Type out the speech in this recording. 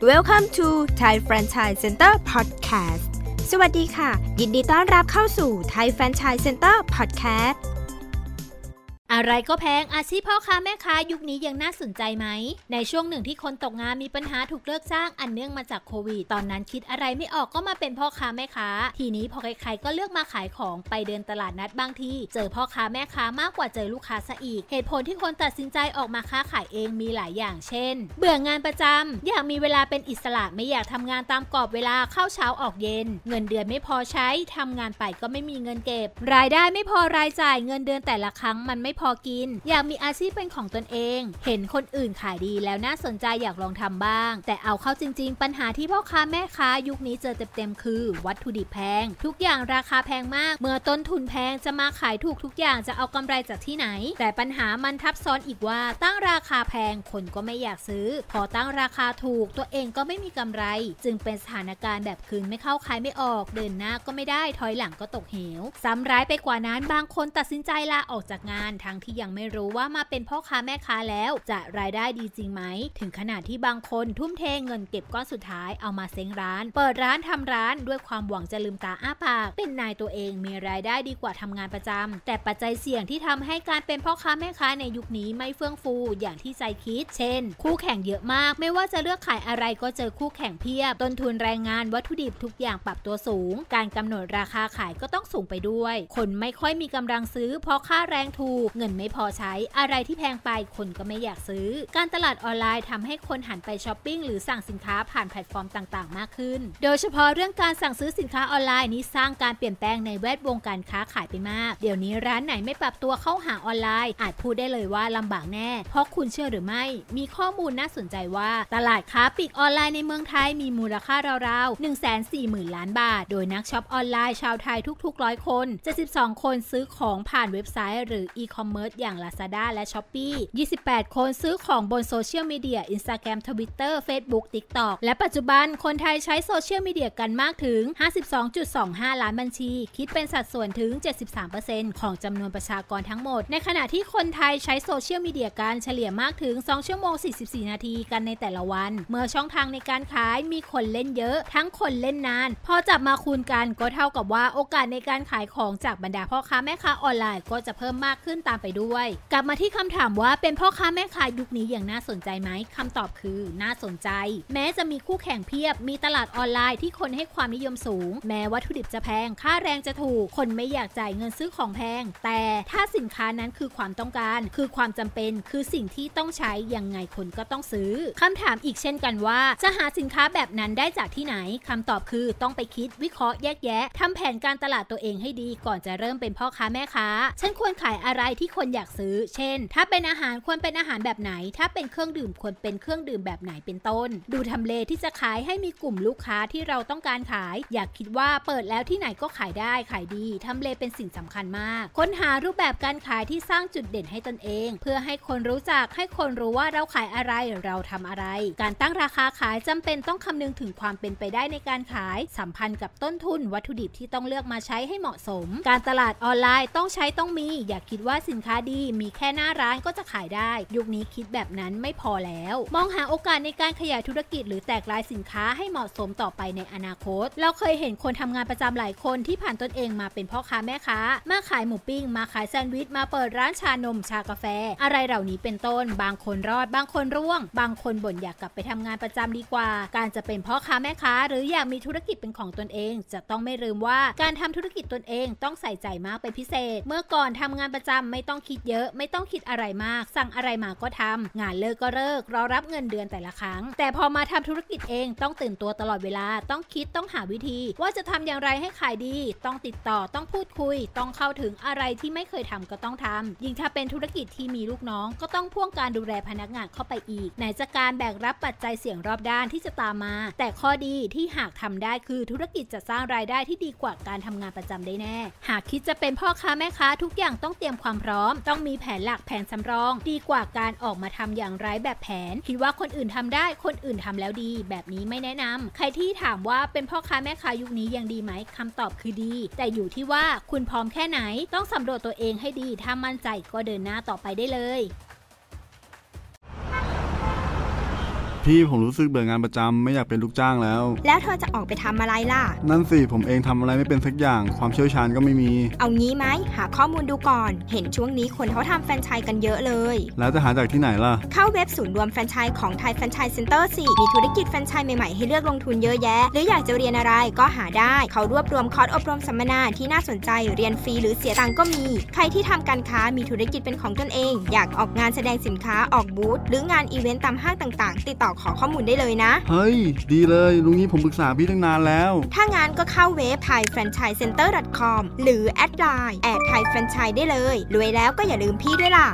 Welcome to Thai Franchise Center Podcast สวัสดีค่ะ ยินดีต้อนรับเข้าสู่ Thai Franchise Center Podcast อะไรก็แพงอาชีพพ่อค้าแม่ค้ายุคนี้ยังน่าสนใจไหม ในช่วงหนึ่งที่คนตกงานมีปัญหาถูกเลิกจ้างอันเนื่องมาจากโควิด ตอนนั้นคิดอะไรไม่ออกก็มาเป็นพ่อค้าแม่ค้า ทีนี้พอใครๆก็เลือกมาขายของไปเดินตลาดนัดบางทีเจอพ่อค้าแม่ค้ามากกว่าเจอลูกค้าซะอีก เหตุผลที่คนตัดสินใจออกมาค้าขายเองมีหลายอย่างเช่น เบื่องานประจำอยากมีเวลาเป็นอิสระไม่อยากทำงานตามกรอบเวลาเข้าเช้าออกเย็น เงินเดือนไม่พอใช้ทำงานไปก็ไม่มีเงินเก็บ รายได้ไม่พอรายจ่ายเงินเดือนแต่ละครั้งมันไม่พอกิน อยากมีอาชีพเป็นของตนเอง เห็นคนอื่นขายดีแล้วน่าสนใจอยากลองทำบ้าง แต่เอาเข้าจริง ๆ ปัญหาที่พ่อค้าแม่ค้ายุคนี้เจอเต็มๆคือ วัตถุดิบแพง ทุกอย่างราคาแพงมาก เมื่อต้นทุนแพงจะมาขายถูกทุกอย่างจะเอากำไรจากที่ไหน แต่ปัญหามันทับซ้อนอีกว่าตั้งราคาแพงคนก็ไม่อยากซื้อ พอตั้งราคาถูกตัวเองก็ไม่มีกำไร จึงเป็นสถานการณ์แบบคืนไม่เข้าขายไม่ออก เดินหน้าก็ไม่ได้ถอยหลังก็ตกเหวซ้ำร้ายไปกว่านั้นบางคนตัดสินใจลาออกจากงานทงที่ยังไม่รู้ว่ามาเป็นพ่อค้าแม่ค้าแล้ว จะรายได้ดีจริงไหม ถึงขนาดที่บางคนทุ่มเทเงินเก็บก้อนสุดท้ายเอามาเซ้งร้าน เปิดร้านทำร้านด้วยความหวังจะลืมตาอ้าปาก เป็นนายตัวเองมีรายได้ดีกว่าทำงานประจำแต่ปัจจัยเสี่ยงที่ทำให้การเป็นพ่อค้าแม่ค้าในยุคนี้ไม่เฟื่องฟูอย่างที่ใจคิด เช่น คู่แข่งเยอะมาก ไม่ว่าจะเลือกขายอะไรก็เจอคู่แข่งเพียบ ต้นทุนแรงงานวัตถุดิบทุกอย่างปรับตัวสูง การกำหนดราคาขายก็ต้องสูงไปด้วย คนไม่ค่อยมีกำลังซื้อเพราะค่าแรงถูกเงินไม่พอใช้อะไรที่แพงไปคนก็ไม่อยากซื้อ การตลาดออนไลน์ทำให้คนหันไปช้อปปิ้งหรือสั่งสินค้าผ่านแพลตฟอร์มต่างๆ มากขึ้น โดยเฉพาะเรื่องการสั่งซื้อสินค้าออนไลน์นี้สร้างการเปลี่ยนแปลงในแวดวงการค้าขายไปมาก เดี๋ยวนี้ร้านไหนไม่ปรับตัวเข้าหาออนไลน์ อาจพูดได้เลยว่าลำบากแน่ เพราะคุณเชื่อหรือไม่ มีข้อมูลน่าสนใจว่า ตลาดค้าปลีกออนไลน์ในเมืองไทยมีมูลค่าราวๆ 1 4 0 0 0 0 ล้านบาท โดยนักช็อปออนไลน์ชาวไทยทุกๆร้อยคน 72 คนซื้อของผ่านเว็บไซต์หรืออีคอมเมิร์ซอย่าง Lazada และ Shopee 28 คนซื้อของบนโซเชียลมีเดีย Instagram Twitter Facebook TikTok และปัจจุบันคนไทยใช้โซเชียลมีเดียกันมากถึง 52.25 ล้านบัญชี คิดเป็นสัดส่วนถึง 73%ของจำนวนประชากรทั้งหมด ในขณะที่คนไทยใช้โซเชียลมีเดียกันเฉลี่ยมากถึง 2 ชั่วโมง 44 นาทีกันในแต่ละวัน เมื่อช่องทางในการขายมีคนเล่นเยอะ ทั้งคนเล่นนาน พอจับมาคูณกันก็เท่ากับว่าโอกาสในการขายของจากบรรดาพ่อค้าแม่ค้าออนไลน์ก็จะเพิ่มมากขึ้นตามไปด้วย กลับมาที่คำถามว่าเป็นพ่อค้าแม่ค้ายุคนี้อย่างน่าสนใจไหมคำตอบคือน่าสนใจ แม้จะมีคู่แข่งเพียบ มีตลาดออนไลน์ที่คนให้ความนิยมสูง แม้วัตถุดิบจะแพง ค่าแรงจะถูก คนไม่อยากจ่ายเงินซื้อของแพง แต่ถ้าสินค้านั้นคือความต้องการ คือความจำเป็น คือสิ่งที่ต้องใช้ ยังไงคนก็ต้องซื้อคำถามอีกเช่นกันว่า จะหาสินค้าแบบนั้นได้จากที่ไหนคำตอบคือต้องไปคิดวิเคราะห์แยกแยะทำแผนการตลาดตัวเองให้ดีก่อนจะเริ่มเป็นพ่อค้าแม่ค้า ฉันควรขายอะไรที่คนอยากซื้อ เช่น ถ้าเป็นอาหารควรเป็นอาหารแบบไหน ถ้าเป็นเครื่องดื่มควรเป็นเครื่องดื่มแบบไหนเป็นต้น ดูทำเลที่จะขายให้มีกลุ่มลูกค้าที่เราต้องการขาย อยากคิดว่าเปิดแล้วที่ไหนก็ขายได้ขายดีทำเลเป็นสิ่งสำคัญมาก ค้นหารูปแบบการขายที่สร้างจุดเด่นให้ตนเอง เพื่อให้คนรู้จักให้คนรู้ว่าเราขายอะไรเราทำอะไร การตั้งราคาขายจำเป็นต้องคำนึงถึงความเป็นไปได้ในการขาย สัมพันธ์กับต้นทุนวัตถุดิบที่ต้องเลือกมาใช้ให้เหมาะสม การตลาดออนไลน์ต้องใช้ต้องมี อย่าคิดว่าสินค้าดีมีแค่หน้าร้านก็จะขายได้ ยุคนี้คิดแบบนั้นไม่พอแล้ว มองหาโอกาสในการขยายธุรกิจหรือแตกลายสินค้าให้เหมาะสมต่อไปในอนาคต เราเคยเห็นคนทำงานประจำหลายคนที่ผ่านตนเองมาเป็นพ่อค้าแม่ค้า มาขายหมูปิ้ง มาขายแซนด์วิช มาเปิดร้านชานมชากาแฟ อะไรเหล่านี้เป็นต้น บางคนรอด บางคนร่วง บางคนบ่นอยากกลับไปทำงานประจำดีกว่า การจะเป็นพ่อค้าแม่ค้า หรืออยากมีธุรกิจเป็นของตนเอง จะต้องไม่ลืมว่าการทำธุรกิจตนเองต้องใส่ใจมากเป็นพิเศษ เมื่อก่อนทำงานประจำไม่ไม่ต้องคิดเยอะ ไม่ต้องคิดอะไรมาก สั่งอะไรมาก็ทำงานเลิกก็เลิกรอรับเงินเดือนแต่ละครั้ง แต่พอมาทำธุรกิจเองต้องตื่นตัวตลอดเวลาต้องคิดต้องหาวิธี ว่าจะทำอย่างไรให้ขายดี ต้องติดต่อต้องพูดคุย ต้องเข้าถึงอะไรที่ไม่เคยทำก็ต้องทำยิ่งถ้าเป็นธุรกิจที่มีลูกน้อง ก็ต้องพ่วงการดูแลพนักงานเข้าไปอีกไหนจะการแบกรับปัจจัยเสี่ยงรอบด้านที่จะตามมา แต่ข้อดีที่หากทำได้คือธุรกิจจะสร้างรายได้ที่ดีกว่าการทำงานประจำได้แน่ หากคิดจะเป็นพ่อค้าแม่ค้าทุกอย่างต้องเตรียมความพร้อม ต้องมีแผนหลักแผนสำรอง ดีกว่าการออกมาทำอย่างไร้แบบแผน คิดว่าคนอื่นทำได้คนอื่นทำแล้วดี แบบนี้ไม่แนะนำใครที่ถามว่าเป็นพ่อค้าแม่ค้ายุคนี้ยังดีไหมคำตอบคือดี แต่อยู่ที่ว่าคุณพร้อมแค่ไหน ต้องสำรวจตัวเองให้ดีถ้ามั่นใจก็เดินหน้าต่อไปได้เลย พี่ผมรู้สึกเบื่องานประจำไม่อยากเป็นลูกจ้างแล้ว แล้วเธอจะออกไปทำอะไรล่ะ นั่นสิผมเองทำอะไรไม่เป็นสักอย่าง ความเชี่ยวชาญก็ไม่มี เอางี้ไหมหาข้อมูลดูก่อน เห็นช่วงนี้คนเขาทำแฟรนไชส์กันเยอะเลย แล้วจะหาจากที่ไหนล่ะ เข้าเว็บศูนย์รวมแฟรนไชส์ของไทยแฟรนไชส์เซ็นเตอร์สิ มีธุรกิจแฟรนไชส์ใหม่ๆให้เลือกลงทุนเยอะแยะ หรืออยากจะเรียนอะไรก็หาได้ เขารวบรวมคอร์สอบรมสัมมนาที่น่าสนใจ เรียนฟรีหรือเสียตังค์ก็มี ใครที่ทำการค้ามีธุรกิจเป็นของตนเอง อยากออกงานแสดงสินค้าออกบูธหรืองานอีเวนต์ตามห้างต่างๆ ติดต่อขอข้อมูลได้เลยนะ เฮ้ย ดีเลยรู้งี้ผมปรึกษาพี่ตั้งนานแล้ว ถ้างั้นก็เข้าเว็บ thaifranchisecenter.com หรือแอดไลน์แอดไทยแฟรนไชส์ได้เลย รวยแล้วก็อย่าลืมพี่ด้วยล่ะ